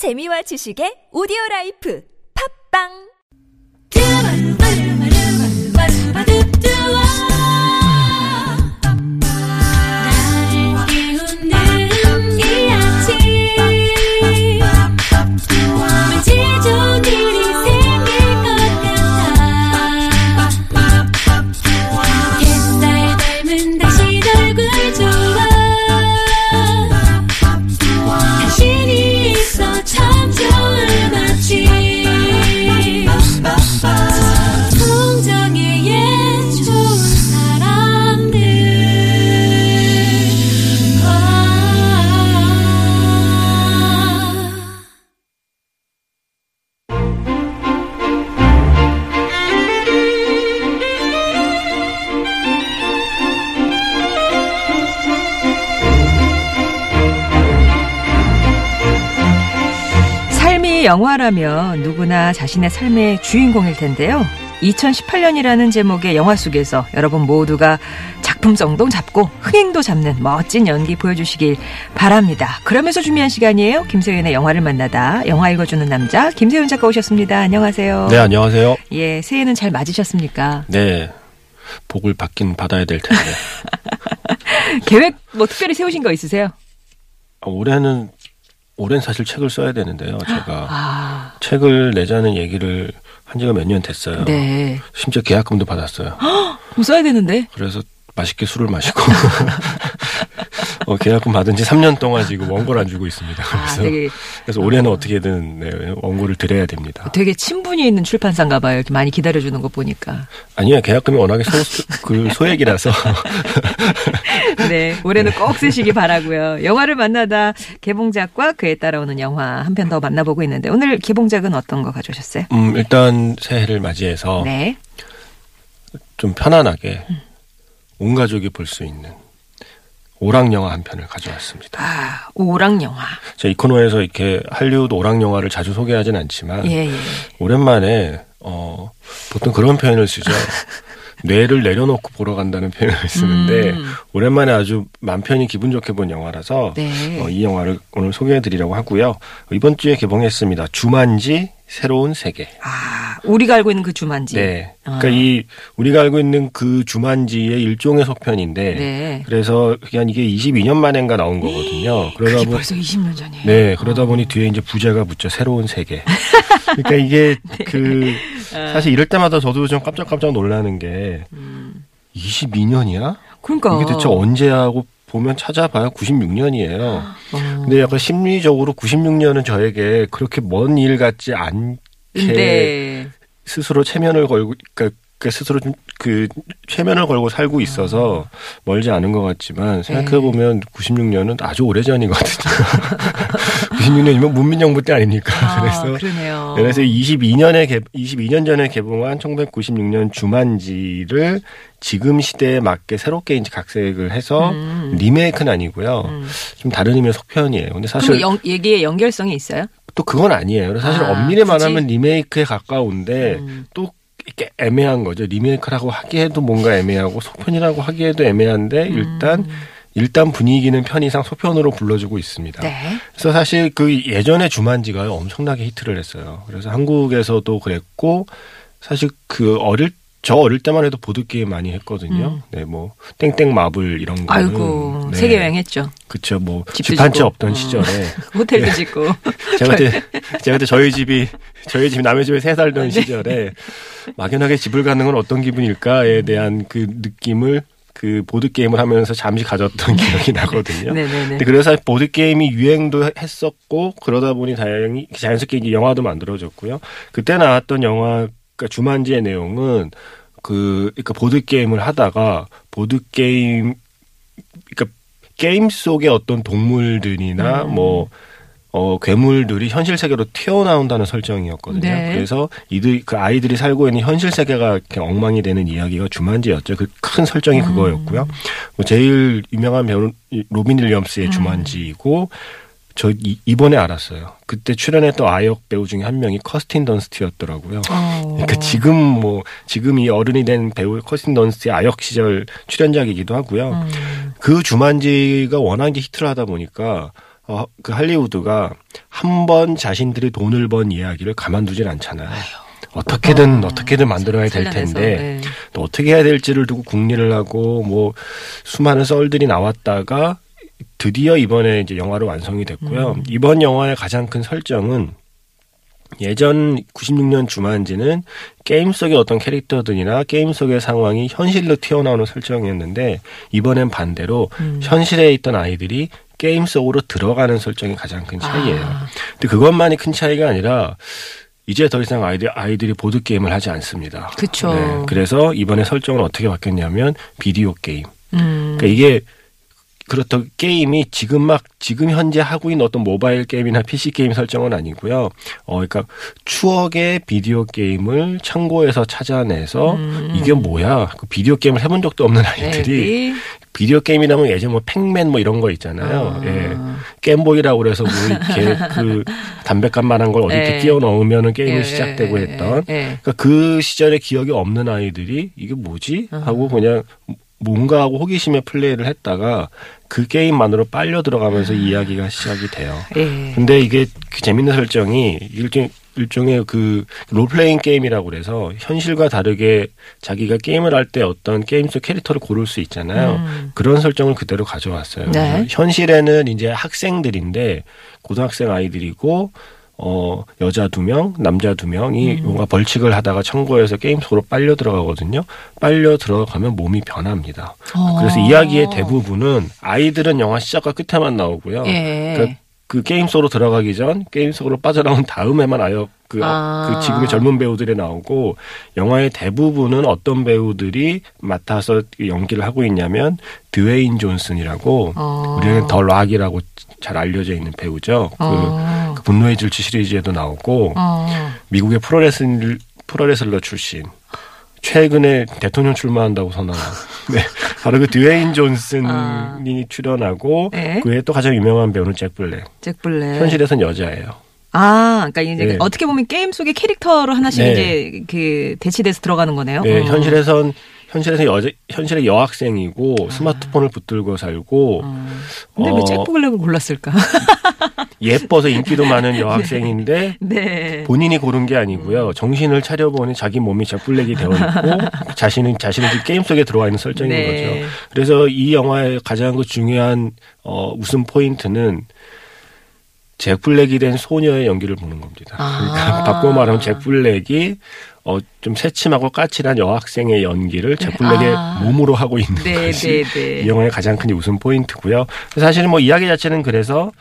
재미와 지식의 오디오 라이프. 팝빵 영화라면 누구나 자신의 삶의 주인공일 텐데요. 2018년이라는 제목의 영화 속에서 여러분 모두가 작품성도 잡고 흥행도 잡는 멋진 연기 보여주시길 바랍니다. 그러면서 준비한 시간이에요. 김세윤의 영화를 만나다. 영화 읽어주는 남자 김세윤 작가 오셨습니다. 안녕하세요. 네, 안녕하세요. 예, 새해는 잘 맞으셨습니까? 네. 복을 받긴 받아야 될 텐데. 계획 뭐 특별히 세우신 거 있으세요? 아, 올해는, 올해는 사실 책을 써야 되는데요. 제가 아, 책을 내자는 얘기를 한 지가 몇 년 됐어요. 네. 심지어 계약금도 받았어요. 써야 되는데. 그래서 맛있게 술을 마시고. 어, 계약금 받은 지 3년 동안 지금 원고를 안 주고 있습니다. 아, 그래서, 되게 그래서 올해는 어 떻게든 네, 원고를 드려야 됩니다. 되게 친분이 있는 출판사인가 봐요. 이렇게 많이 기다려주는 거 보니까. 아니요, 계약금이 워낙에 소, 그 소액이라서. 네, 올해는 꼭 쓰시기 바라고요. 영화를 만나다 개봉작과 그에 따라오는 영화 한 편 더 만나보고 있는데 오늘 개봉작은 어떤 거 가져오셨어요? 음, 일단 새해를 맞이해서 네. 좀 편안하게 온 가족이 볼 수 있는 오락 영화 한 편을 가져왔습니다. 아, 오락 영화. 제가 이 코너에서 이렇게 할리우드 오락 영화를 자주 소개하진 않지만 예, 예. 오랜만에 어 보통 그런 표현을 쓰죠. 뇌를 내려놓고 보러 간다는 표현을 쓰는데 음. 오랜만에 아주 맘 편히 기분 좋게 본 영화라서 네. 어, 이 영화를 오늘 소개해드리려고 하고요. 이번 주에 개봉했습니다. 주만지 새로운 세계. 아, 우리가 알고 있는 그 주만지. 네. 아. 그러니까 이 우리가 알고 있는 그 주만지의 일종의 속편인데 네. 그래서 그게 한 이게 22년 만인가 나온 거거든요. 그러다 보니 벌써 20년 전이에요. 네, 그러다 보니 뒤에 이제 부제가 붙죠. 새로운 세계. 그러니까 이게 네. 그 아. 사실 이럴 때마다 저도 좀 깜짝깜짝 놀라는 게 음. 22년이야? 그러니까. 이게 대체 언제 하고 보면 찾아봐요. 96년이에요. 어. 근데 약간 심리적으로 96년은 저에게 그렇게 먼 일 같지 않게 근데 스스로 체면을 걸고 그러니까 그 스스로 좀그 체면을 걸고 살고 있어서 멀지 않은 것 같지만 생각해 보면 96년은 아주 오래 전이거든요. 96년이면 문민정부 때 아닙니까? 아, 그래서 그러네요. 그래서 22년에 개, 22년 전에 개봉한 1996년 주만지를 지금 시대에 맞게 새롭게 이제 각색을 해서 음. 리메이크는 아니고요. 음. 좀 다른 의미의 속편이에요. 근데 사실 영, 얘기에 연결성이 있어요? 또 그건 아니에요. 사실 아, 엄밀히 굳이? 말하면 리메이크에 가까운데 음. 또 이렇게 애매한 거죠. 리메이크라고 하기에도 뭔가 애매하고 속편이라고 하기에도 애매한데 음. 일단 일단 분위기는 편의상 소편으로 불러주고 있습니다. 네. 그래서 사실 그 예전에 주만지가 엄청나게 히트를 했어요. 그래서 한국에서도 그랬고 사실 그 어릴 저 어릴 때만 해도 보드 게임 많이 했거든요. 네, 뭐 땡땡 마블 이런 거. 음. 아이고, 네. 세계 여행했죠. 그쵸, 뭐 집 한 채. 없던 어. 시절에 호텔도 짓고. 제가 그때 제가 그때 저희 집이 저희 집이 남의 집에 세 살던 네. 시절에 막연하게 집을 갖는 건 어떤 기분일까에 대한 그 느낌을 그 보드 게임을 하면서 잠시 가졌던 기억이 나거든요. 네네네. 근데 그래서 보드 게임이 유행도 했었고 그러다 보니 다행히 자연스럽게 이제 영화도 만들어졌고요. 그때 나왔던 영화 그러니까 주만지의 내용은 그 그러니까 보드 게임을 하다가 보드 게임 그러니까 게임 속의 어떤 동물들이나 음. 뭐 어, 괴물들이 현실 세계로 튀어나온다는 설정이었거든요. 네. 그래서 이들, 그 아이들이 살고 있는 현실 세계가 이렇게 엉망이 되는 이야기가 주만지였죠. 그 큰 설정이 그거였고요. 뭐 제일 유명한 배우는 이 로빈 윌리엄스의 음. 주만지이고, 저 이, 이번에 알았어요. 그때 출연했던 아역 배우 중에 한 명이 커스틴 던스트였더라고요. 어. 그러니까 지금 뭐 지금 이 어른이 된 배우 커스틴 던스트의 아역 시절 출연작이기도 하고요. 음. 그 주만지가 워낙 이제 히트를 하다 보니까 어, 그 할리우드가 한 번 자신들이 돈을 번 이야기를 가만두질 않잖아요. 어떻게든 어, 어떻게든 만들어야 될 텐데 네. 또 어떻게 해야 될지를 두고 궁리를 하고 뭐 수많은 썰들이 나왔다가 드디어 이번에 이제 영화로 완성이 됐고요. 음. 이번 영화의 가장 큰 설정은 예전 96년 주만지는 게임 속의 어떤 캐릭터들이나 게임 속의 상황이 현실로 튀어나오는 설정이었는데 이번엔 반대로 음. 현실에 있던 아이들이 게임 속으로 들어가는 설정이 가장 큰 차이예요. 아. 근데 그것만이 큰 차이가 아니라 이제 더 이상 아이들, 아이들이 보드 게임을 하지 않습니다. 그쵸. 네, 그래서 이번에 설정은 어떻게 바뀌었냐면 비디오 게임. 음. 그러니까 이게 그렇다 게임이 지금 막 지금 현재 하고 있는 어떤 모바일 게임이나 PC 게임 설정은 아니고요. 어 그러니까 추억의 비디오 게임을 창고에서 찾아내서 음. 이게 뭐야? 그 비디오 게임을 해본 적도 없는 아이들이 애들이 비디오 게임이라면 예전 뭐 팩맨 뭐 이런 거 있잖아요. 아. 예. 겜보이라고 그래서 뭐 이렇게 그 담배값만한 걸 어디 이렇게 예. 끼워 넣으면은 게임이 예, 시작되고 예, 했던 예, 예. 그러니까 그 시절에 기억이 없는 아이들이 이게 뭐지 아. 하고 그냥 뭔가 하고 호기심에 플레이를 했다가 그 게임만으로 빨려 들어가면서 이야기가 시작이 돼요. 예. 근데 이게 그 재밌는 설정이 일종 일종의 그 롤플레잉 게임이라고 그래서 현실과 다르게 자기가 게임을 할 때 어떤 게임 속 캐릭터를 고를 수 있잖아요. 음. 그런 설정을 그대로 가져왔어요. 네. 현실에는 이제 학생들인데 고등학생 아이들이고 어 여자 두 명, 남자 두 명이 음. 뭔가 벌칙을 하다가 청구해서 게임 속으로 빨려 들어가거든요. 빨려 들어가면 몸이 변합니다. 어. 그래서 이야기의 대부분은 아이들은 영화 시작과 끝에만 나오고요. 예. 그, 그 게임 속으로 들어가기 전 게임 속으로 빠져나온 다음에만 아예 그, 아. 그 지금의 젊은 배우들이 나오고 영화의 대부분은 어떤 배우들이 맡아서 연기를 하고 있냐면 드웨인 존슨이라고 어. 우리는 더 락이라고 잘 알려져 있는 배우죠. 그, 어. 그 분노의 질주 시리즈에도 나오고 어. 미국의 프로레슬 프로레슬러 출신. 최근에 대통령 출마한다고 선언한. 네. 바로 그 드웨인 존슨이 아. 출연하고 네. 그 외에 또 가장 유명한 배우는 잭 블랙. 잭 블랙. 현실에선 여자예요. 아, 그러니까 이제 네. 어떻게 보면 게임 속의 캐릭터로 하나씩 네. 이제 그 대치돼서 들어가는 거네요. 네, 어. 현실에선 현실에서 여자 현실의 여학생이고 스마트폰을 붙들고 살고 어. 근데 왜 어. 잭 블랙을 골랐을까? 예뻐서 인기도 많은 여학생인데 네. 본인이 고른 게 아니고요. 정신을 차려보니 자기 몸이 잭블랙이 되어 있고 자신은 자신은 게임 속에 들어와 있는 설정인 네. 거죠. 그래서 이 영화의 가장 그 중요한 어, 웃음 포인트는 잭 블랙이 된 소녀의 연기를 보는 겁니다. 아. 그러니까 바꿔 말하면 잭 블랙이 어, 좀 새침하고 까칠한 여학생의 연기를 잭 블랙의 아. 몸으로 하고 있는 네, 것이 네, 네. 이 영화의 가장 큰 웃음 포인트고요. 사실은 뭐 이야기 자체는 그래서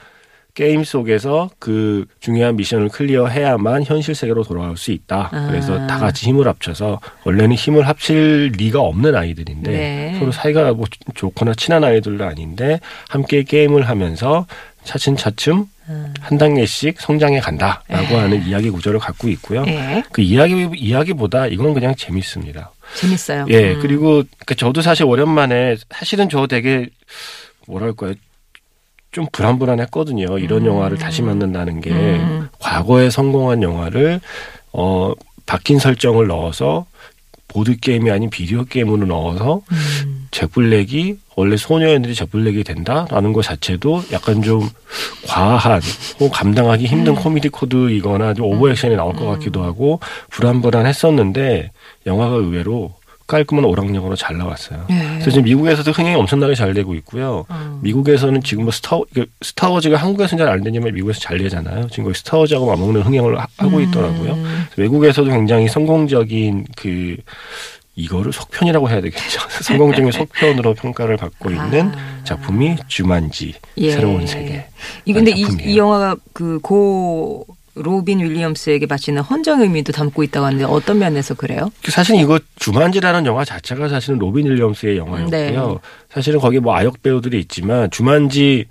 게임 속에서 그 중요한 미션을 클리어해야만 현실 세계로 돌아올 수 있다. 아. 그래서 다 같이 힘을 합쳐서 원래는 힘을 합칠 리가 없는 아이들인데 네. 서로 사이가 뭐 좋거나 친한 아이들도 아닌데 함께 게임을 하면서 차츰차츰 음. 한 단계씩 성장해 간다라고 예. 하는 이야기 구조를 갖고 있고요. 예. 그 이야기 이야기보다 이건 그냥 재밌습니다. 재밌어요. 예, 음. 그리고 그 저도 사실 오랜만에 사실은 저 되게 뭐랄까요. 좀 불안불안했거든요. 이런 음. 영화를 다시 만든다는 게 음. 과거에 성공한 영화를 어 바뀐 설정을 넣어서 보드 게임이 아닌 비디오 게임으로 넣어서 음. 잭 블랙이 원래 소녀애들이 잭 블랙이 된다라는 것 자체도 약간 좀 과한 혹은 감당하기 힘든 코미디 코드이거나 좀 오버 액션이 나올 것 같기도 하고 불안불안했었는데 영화가 의외로 깔끔한 오락력으로 잘 나왔어요. 예. 그래서 지금 미국에서도 흥행이 엄청나게 잘 되고 있고요. 어. 미국에서는 지금 뭐 스타 그 스타워즈가 한국에서는 잘 안 되지만 미국에서 잘 되잖아요. 지금 거의 스타워즈하고 맞먹는 흥행을 하- 하고 있더라고요. 음. 외국에서도 굉장히 성공적인 그 이거를 속편이라고 해야 되겠죠. 성공적인 속편으로 평가를 받고 있는 아. 작품이 주만지 예. 새로운 세계. 이 근데 이. 이 영화가 그 고 로빈 윌리엄스에게 바치는 헌정 의미도 담고 있다고 하는데 어떤 면에서 그래요? 사실 이거 주만지라는 영화 자체가 사실은 로빈 윌리엄스의 영화였고요. 네. 사실은 거기 뭐 아역 배우들이 있지만 주만지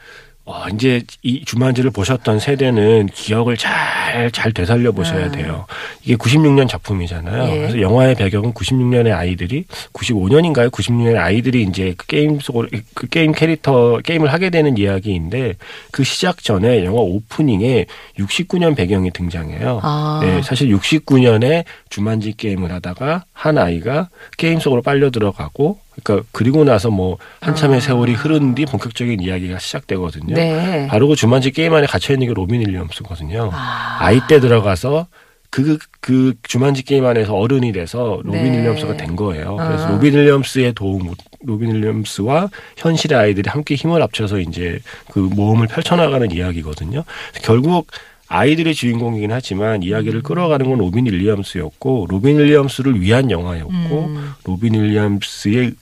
어, 이제 이 주만지를 보셨던 세대는 기억을 잘, 잘 되살려 보셔야 아. 돼요. 이게 96년 작품이잖아요. 예. 그래서 영화의 배경은 96년의 아이들이, 95년인가요? 96년의 아이들이 이제 그 게임 속으로, 그 게임 캐릭터, 게임을 하게 되는 이야기인데 그 시작 전에 영화 opening에 69년 배경이 등장해요. 아. 네, 사실 69년에 주만지 게임을 하다가 한 아이가 게임 속으로 빨려 들어가고 그러니까 그리고 나서 뭐 한참의 아. 세월이 흐른 뒤 본격적인 이야기가 시작되거든요. 네. 바로 그 주만지 게임 안에 갇혀 있는 게 로빈 윌리엄스거든요. 아. 아이 때 들어가서 그, 그 주만지 게임 안에서 어른이 돼서 로빈 네. 윌리엄스가 된 거예요. 그래서 아. 로빈 윌리엄스의 도움, 로빈 윌리엄스와 현실의 아이들이 함께 힘을 합쳐서 이제 그 모험을 펼쳐나가는 이야기거든요. 결국 아이들의 주인공이긴 하지만 이야기를 끌어가는 건 로빈 윌리엄스였고 로빈 윌리엄스를 위한 영화였고 음. 로빈 윌리엄스의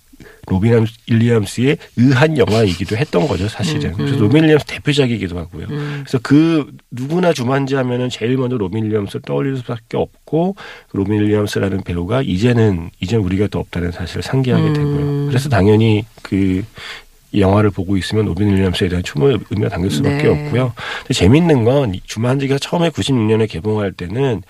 로빈 윌리엄스에 의한 영화이기도 했던 거죠, 사실은. 음, 그래서 음. 로빈 윌리엄스 대표작이기도 하고요. 음. 그래서 그 누구나 주만지 하면은 제일 먼저 로빈 윌리엄스를 떠올릴 수밖에 없고 그 로빈 윌리엄스라는 배우가 이제는 이제 우리가 또 없다는 사실을 상기하게 음. 되고요. 그래서 당연히 그이 영화를 보고 있으면 로빈 윌리엄스에 대한 추모의 의미가 담길 수밖에 네. 없고요. 근데 재밌는 건이 주만지가 처음에 96년에 개봉할 때는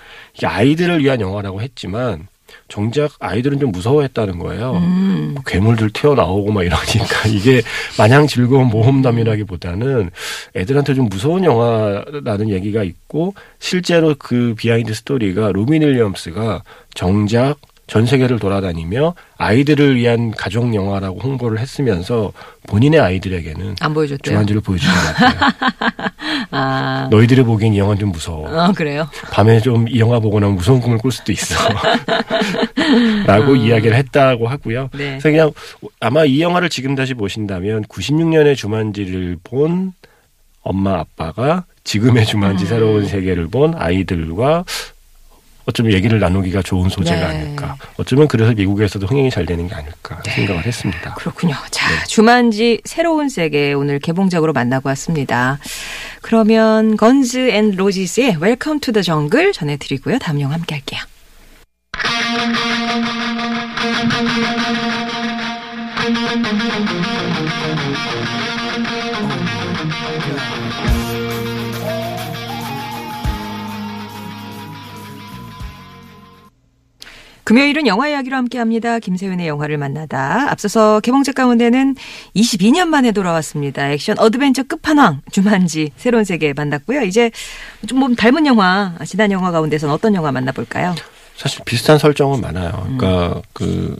아이들을 위한 영화라고 했지만 정작 아이들은 좀 무서워했다는 거예요. 음. 뭐 괴물들 튀어나오고 막 이러니까 이게 마냥 즐거운 모험담이라기보다는 애들한테 좀 무서운 영화라는 얘기가 있고 실제로 그 behind story가 로빈 윌리엄스가 정작 전 세계를 돌아다니며 아이들을 위한 가족 영화라고 홍보를 했으면서 본인의 아이들에게는 안 보여줬대요. 주만지를 보여주지 않았대요. 아. 너희들이 보기엔 이 영화는 좀 무서워. 어, 그래요? 밤에 좀 이 영화 보고 나면 무서운 꿈을 꿀 수도 있어. 라고 이야기를 했다고 하고요. 네. 그래서 그냥 아마 이 영화를 지금 다시 보신다면 96년에 주만지를 본 엄마 아빠가 지금의 주만지 음. 새로운 세계를 본 아이들과 어쩌면 얘기를 나누기가 좋은 소재가 네. 아닐까. 어쩌면 그래서 미국에서도 흥행이 잘 되는 게 아닐까 네. 생각을 했습니다. 그렇군요. 자, 네. 주만지 새로운 세계 오늘 개봉작으로 만나고 왔습니다. 그러면 Guns N' Roses의 Welcome to the Jungle 전해드리고요. 다음 영화 함께 할게요. 금요일은 영화 이야기로 함께합니다. 김세윤의 영화를 만나다. 앞서서 개봉작 가운데는 22년 만에 돌아왔습니다. 액션 adventure 끝판왕 주만지 새로운 세계 만났고요. 이제 좀뭐 닮은 영화 지난 영화 가운데서는 어떤 영화 만나볼까요? 사실 비슷한 설정은 많아요. 음. 그러니까 그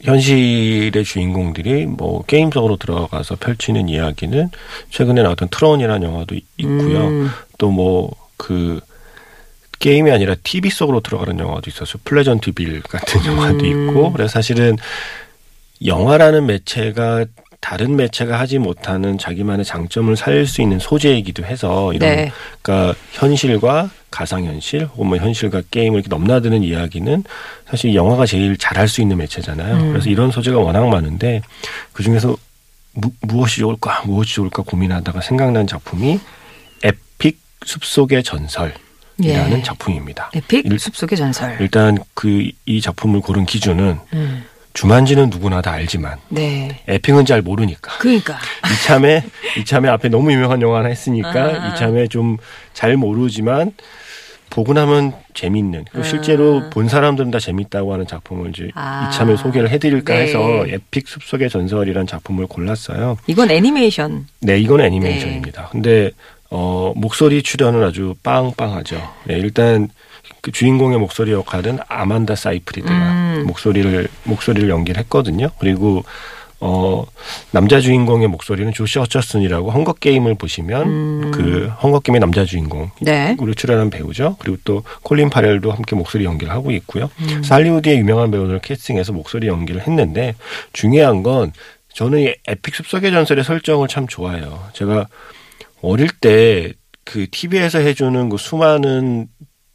현실의 주인공들이 뭐 게임 속으로 들어가서 펼치는 이야기는 최근에 나왔던 Tron이라는 영화도 있- 있고요. 음, 또뭐그 게임이 아니라 TV 속으로 들어가는 영화도 있었어요. 플레전트 빌 같은 영화도 음. 있고. 그래서 사실은 영화라는 매체가 다른 매체가 하지 못하는 자기만의 장점을 살릴 수 있는 소재이기도 해서 이런 네. 그러니까 현실과 가상현실 혹은 뭐 현실과 게임을 이렇게 넘나드는 이야기는 사실 영화가 제일 잘할 수 있는 매체잖아요. 음. 그래서 이런 소재가 워낙 많은데 그 중에서 무, 무엇이 좋을까 무엇이 좋을까 고민하다가 생각난 작품이 Epic 숲속의 전설 이라는 예. 작품입니다. Epic 일- 숲속의 전설. 일단 그 이 작품을 고른 기준은 음, 주만지는 누구나 다 알지만 네. Epic은 잘 모르니까 그러니까 이참에 이참에 앞에 너무 유명한 영화 하나 했으니까 아. 이참에 좀 잘 모르지만 보고 나면 재밌는 그리고 아. 실제로 본 사람들은 다 재밌다고 하는 작품을 이제 아. 이참에 소개를 해드릴까 네. 해서 Epic 숲속의 전설이라는 작품을 골랐어요. 이건 애니메이션. 네, 이건 애니메이션입니다. 근데 어 목소리 출연은 아주 빵빵하죠. 네, 일단 그 주인공의 목소리 역할은 아만다 사이프리드가 음. 목소리를 목소리를 연기를 했거든요. 그리고 어 남자 주인공의 목소리는 조시 허처슨이라고 헝거 게임을 보시면 음. 그 헝거 게임의 남자 주인공 네. 으로 출연한 배우죠. 그리고 또 콜린 파렐도 함께 목소리 연기를 하고 있고요. 음. 그래서 할리우드의 유명한 배우들 캐스팅해서 목소리 연기를 했는데 중요한 건 저는 이 에픽 숲속의 전설의 설정을 참 좋아해요. 제가 어릴 때 그 TV에서 해주는 그 수많은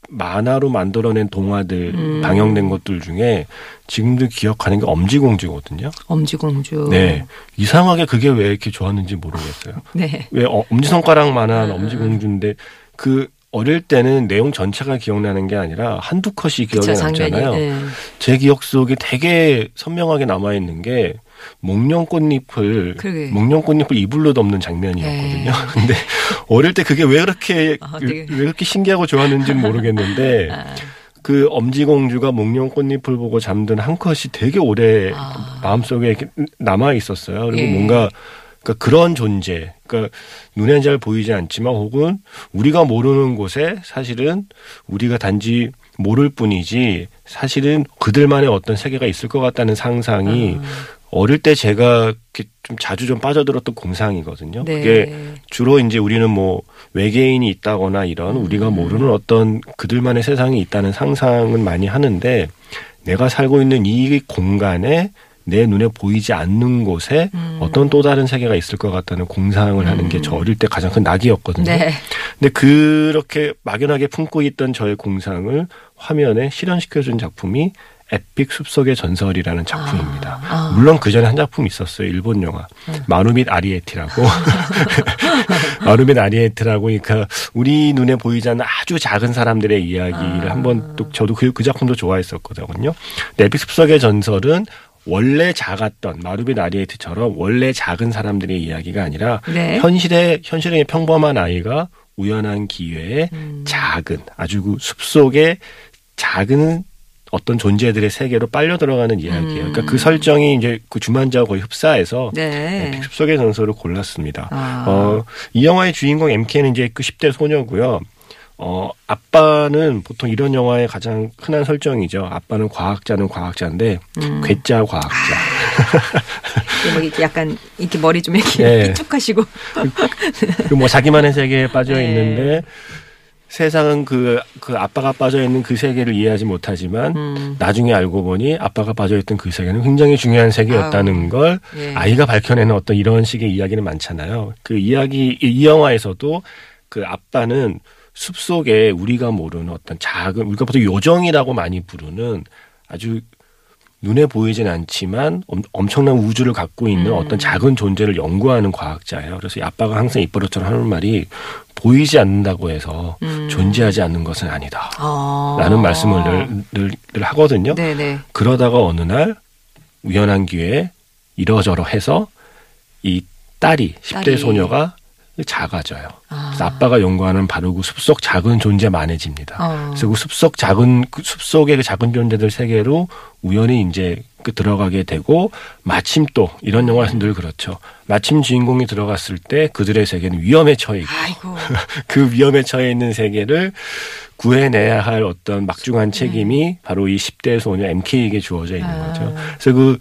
만화로 만들어낸 동화들 음. 방영된 것들 중에 지금도 기억하는 게 엄지공주거든요. 엄지공주. 네. 이상하게 그게 왜 이렇게 좋았는지 모르겠어요. 네. 왜 어, 엄지손가락만한 아. 엄지공주인데 그 어릴 때는 내용 전체가 기억나는 게 아니라 한두 컷이 기억에 그쵸. 남잖아요. 네. 제 기억 속에 되게 선명하게 남아 있는 게 목련 꽃잎을 그러게. 목련 꽃잎을 이불로 덮는 장면이었거든요. 네. 근데 어릴 때 그게 왜 그렇게 아, 되게- 왜 그렇게 신기하고 좋았는지는 모르겠는데 아, 그 엄지공주가 목련 꽃잎을 보고 잠든 한 컷이 되게 오래 아. 마음속에 남아 있었어요. 그리고 예. 뭔가 그러니까 그런 존재, 그러니까 눈에 잘 보이지 않지만 혹은 우리가 모르는 곳에 사실은 우리가 단지 모를 뿐이지 사실은 그들만의 어떤 세계가 있을 것 같다는 상상이 어릴 때 제가 좀 자주 좀 빠져들었던 공상이거든요. 네. 그게 주로 이제 우리는 뭐 외계인이 있다거나 이런 음. 우리가 모르는 어떤 그들만의 세상이 있다는 상상은 많이 하는데 내가 살고 있는 이 공간에 내 눈에 보이지 않는 곳에 음. 어떤 또 다른 세계가 있을 것 같다는 공상을 하는 게 저 어릴 때 가장 큰 낙이었거든요. 네. 근데 그렇게 막연하게 품고 있던 저의 공상을 화면에 실현시켜준 작품이 Epic 숲속의 전설이라는 작품입니다. 아. 물론 그 전에 한 작품 있었어요. 일본 영화. 마루 밑 아리에티라고. 마루 밑 아리에티라고 그러니까 우리 눈에 보이지 않는 아주 작은 사람들의 이야기를 아. 한번 또 저도 그, 그 작품도 좋아했었거든요. 근데 Epic 숲속의 전설은 원래 작았던 마루 밑 아리에티처럼 원래 작은 사람들의 이야기가 아니라 네. 현실의 현실의 평범한 아이가 우연한 기회에 음. 작은 아주 그 숲속의 작은 어떤 존재들의 세계로 빨려 들어가는 이야기예요. 그러니까 그 설정이 이제 그 주만자와 거의 흡사해서 음. 네. 네. 숲속의 전설을 골랐습니다. 아. 어, 이 영화의 주인공 MK는 이제 그 10대 소녀고요. 어, 아빠는 보통 이런 영화의 가장 흔한 설정이죠. 아빠는 과학자는 과학자인데 음. 괴짜 과학자. 이게 뭐 이렇게 약간 이렇게 머리 좀 이렇게 네. 삐쭉하시고 그 뭐 자기만의 세계에 빠져 네. 있는데 세상은 그, 그 아빠가 빠져 있는 그 세계를 이해하지 못하지만 음. 나중에 알고 보니 아빠가 빠져 있던 그 세계는 굉장히 중요한 세계였다는 아우. 걸 예. 아이가 밝혀내는 어떤 이런 식의 이야기는 많잖아요. 그 이야기, 이- 이 영화에서도 그 아빠는 숲 속에 우리가 모르는 어떤 작은, 우리가 보통 요정이라고 많이 부르는 아주 눈에 보이진 않지만 엄- 엄청난 우주를 갖고 있는 음. 어떤 작은 존재를 연구하는 과학자예요. 그래서 이 아빠가 항상 입버릇처럼 하는 말이 보이지 않는다고 해서 음. 존재하지 않는 것은 아니다. 아. 라는 말씀을 늘, 늘, 늘 하거든요. 네네. 그러다가 어느 날 우연한 기회에 이러저러 해서 이 딸이 10대 딸이. 소녀가 작아져요. 아. 아빠가 연구하는 바로 그 숲속 작은 존재 만해집니다. 어. 그래서 그 숲속 작은 그 숲속의 그 작은 존재들 세계로 우연히 이제 그 들어가게 되고 마침 또 이런 영화에서 늘 그렇죠. 마침 주인공이 들어갔을 때 그들의 세계는 위험에 처해 있고. 그 위험에 처해 있는 세계를 구해내야 할 어떤 막중한 책임이 바로 이 10대 소녀 MK에게 주어져 있는 네. 아. 거죠. 그래서 그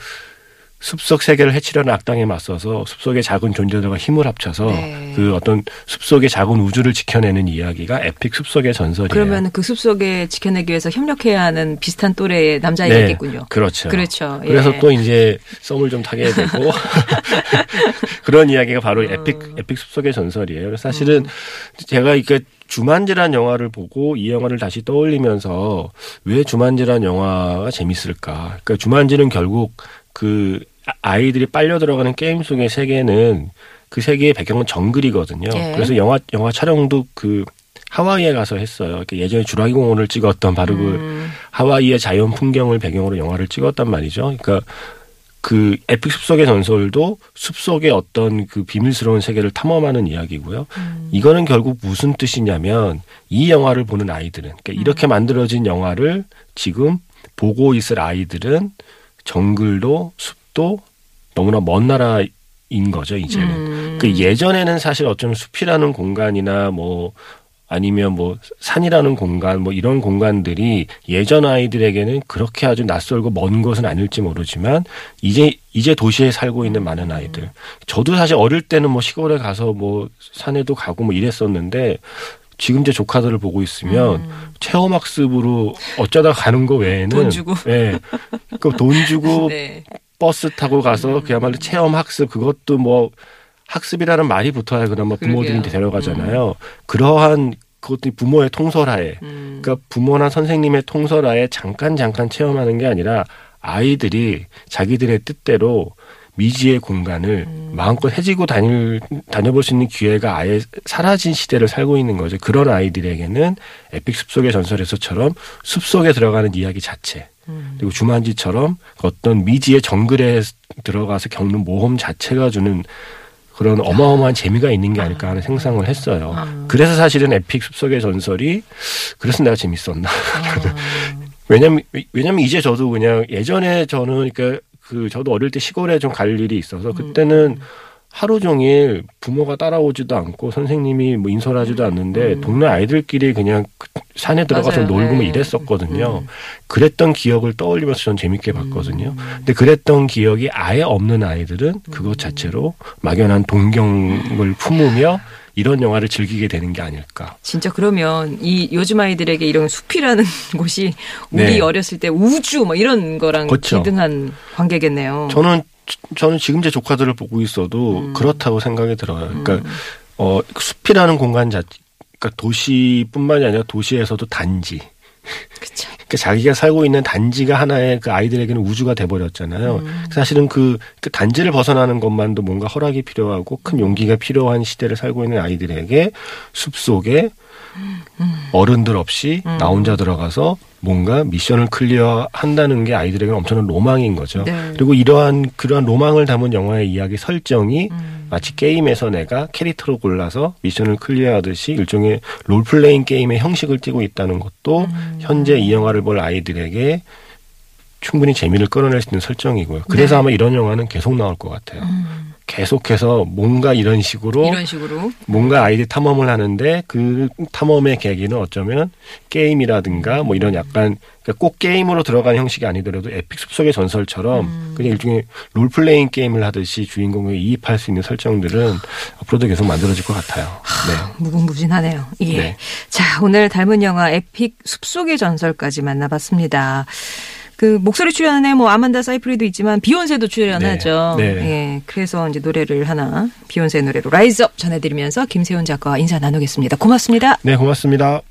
숲속 세계를 해치려는 악당에 맞서서 숲속의 작은 존재들과 힘을 합쳐서 네. 그 어떤 숲속의 작은 우주를 지켜내는 이야기가 에픽 숲속의 전설이에요. 그러면 그 숲속에 지켜내기 위해서 협력해야 하는 비슷한 또래의 남자애겠군요. 그렇죠. 그렇죠. 예. 그래서 또 이제 썸을 좀 타게 되고 그런 이야기가 바로 Epic Epic 숲속의 전설이에요. 사실은 제가 이게 주만지란 영화를 보고 이 영화를 다시 떠올리면서 왜 주만지란 영화가 재밌을까? 그러니까 주만지는 결국 그 아- 아이들이 빨려 들어가는 게임 속의 세계는 그 세계의 배경은 정글이거든요. 예. 그래서 영화 영화 촬영도 그 하와이에 가서 했어요. 예전에 주라기 공원을 찍었던 바로 그 음. 하와이의 자연 풍경을 배경으로 영화를 찍었단 말이죠. 그러니까 그 에픽 숲속의 전설도 숲속의 어떤 그 비밀스러운 세계를 탐험하는 이야기고요. 음. 이거는 결국 무슨 뜻이냐면 이 영화를 보는 아이들은 그러니까 이렇게 음. 만들어진 영화를 지금 보고 있을 아이들은 정글도 숲 도 너무나 먼 나라인 거죠, 이제는. 음. 그 예전에는 사실 어쩌면 숲이라는 공간이나 뭐 아니면 뭐 산이라는 공간 뭐 이런 공간들이 예전 아이들에게는 그렇게 아주 낯설고 먼 것은 아닐지 모르지만 이제 이제 도시에 살고 있는 많은 아이들 저도 사실 어릴 때는 뭐 시골에 가서 뭐 산에도 가고 뭐 이랬었는데 지금 제 조카들을 보고 있으면 체험 학습으로 어쩌다 가는 거 외에는 돈 주고. 예. 그돈 주고 네. 버스 타고 가서 그야말로 체험 학습 그것도 뭐 학습이라는 말이 붙어야 그나마 부모들이 데려가잖아요. 그러한 그것도 부모의 통솔하에 음. 그러니까 부모나 선생님의 통솔하에 잠깐 잠깐 체험하는 게 아니라 아이들이 자기들의 뜻대로 미지의 공간을 음. 마음껏 해지고 다닐 다녀볼 수 있는 기회가 아예 사라진 시대를 살고 있는 거죠. 그런 아이들에게는 에픽 숲속의 전설에서처럼 숲속에 들어가는 이야기 자체 음. 그리고 주만지처럼 어떤 미지의 정글에 들어가서 겪는 모험 자체가 주는 그런 어마어마한 재미가 있는 게 아닐까 하는 생각을 했어요. 아. 그래서 사실은 에픽 숲속의 전설이 그래서 내가 재밌었나. 아. 왜냐면 왜냐면 이제 저도 그냥 예전에 저는 그러니까 그 저도 어릴 때 시골에 좀 갈 일이 있어서 그때는 하루 종일 부모가 따라오지도 않고 선생님이 뭐 인솔하지도 않는데 음. 동네 아이들끼리 그냥 그 산에 들어가서 맞아요. 놀고 뭐 네. 이랬었거든요. 음. 그랬던 기억을 떠올리면서 전 재밌게 봤거든요. 음. 근데 그랬던 기억이 아예 없는 아이들은 그것 자체로 막연한 동경을 품으며 이런 영화를 즐기게 되는 게 아닐까. 진짜 그러면 이 요즘 아이들에게 이런 숲이라는 곳이 우리 네. 어렸을 때 우주 뭐 이런 거랑 그렇죠. 비등한 관계겠네요. 저는 저는 지금 제 조카들을 보고 있어도 음. 그렇다고 생각이 들어요. 그러니까 어 숲이라는 공간 자체 그러니까 도시뿐만이 아니라 도시에서도 단지 그쵸. 그러니까 자기가 살고 있는 단지가 하나의 그 아이들에게는 우주가 돼버렸잖아요. 음. 사실은 그, 그 단지를 벗어나는 것만도 뭔가 허락이 필요하고 큰 용기가 필요한 시대를 살고 있는 아이들에게 숲 속에 어른들 없이 음. 나 혼자 들어가서 뭔가 미션을 clear 한다는 게 아이들에게는 엄청난 로망인 거죠. 네. 그리고 이러한 그러한 로망을 담은 영화의 이야기 설정이 음. 마치 게임에서 내가 캐릭터로 골라서 미션을 clear하듯이 일종의 롤플레잉 게임의 형식을 띠고 있다는 것도 음. 현재 이 영화를 볼 아이들에게 충분히 재미를 끌어낼 수 있는 설정이고요. 그래서 네. 아마 이런 영화는 계속 나올 것 같아요. 음. 계속해서 뭔가 이런 식으로 이런 식으로 뭔가 아이들 탐험을 하는데 그 탐험의 계기는 어쩌면 게임이라든가 뭐 이런 약간 그러니까 꼭 게임으로 들어간 형식이 아니더라도 Epic 숲속의 전설처럼 음. 그냥 일종의 롤플레잉 게임을 하듯이 주인공을 이입할 수 있는 설정들은 앞으로도 계속 만들어질 것 같아요. 네. 무궁무진하네요. 예. 네. 자, 오늘 닮은 영화 Epic 숲속의 전설까지 만나봤습니다. 그 목소리 출연에 뭐 아만다 사이프리도 있지만 비욘세도 출연하죠. 네. 네. 예. 그래서 이제 노래를 하나 비욘세 노래로 Rise Up 전해드리면서 김세윤 작가와 인사 나누겠습니다. 고맙습니다. 네, 고맙습니다.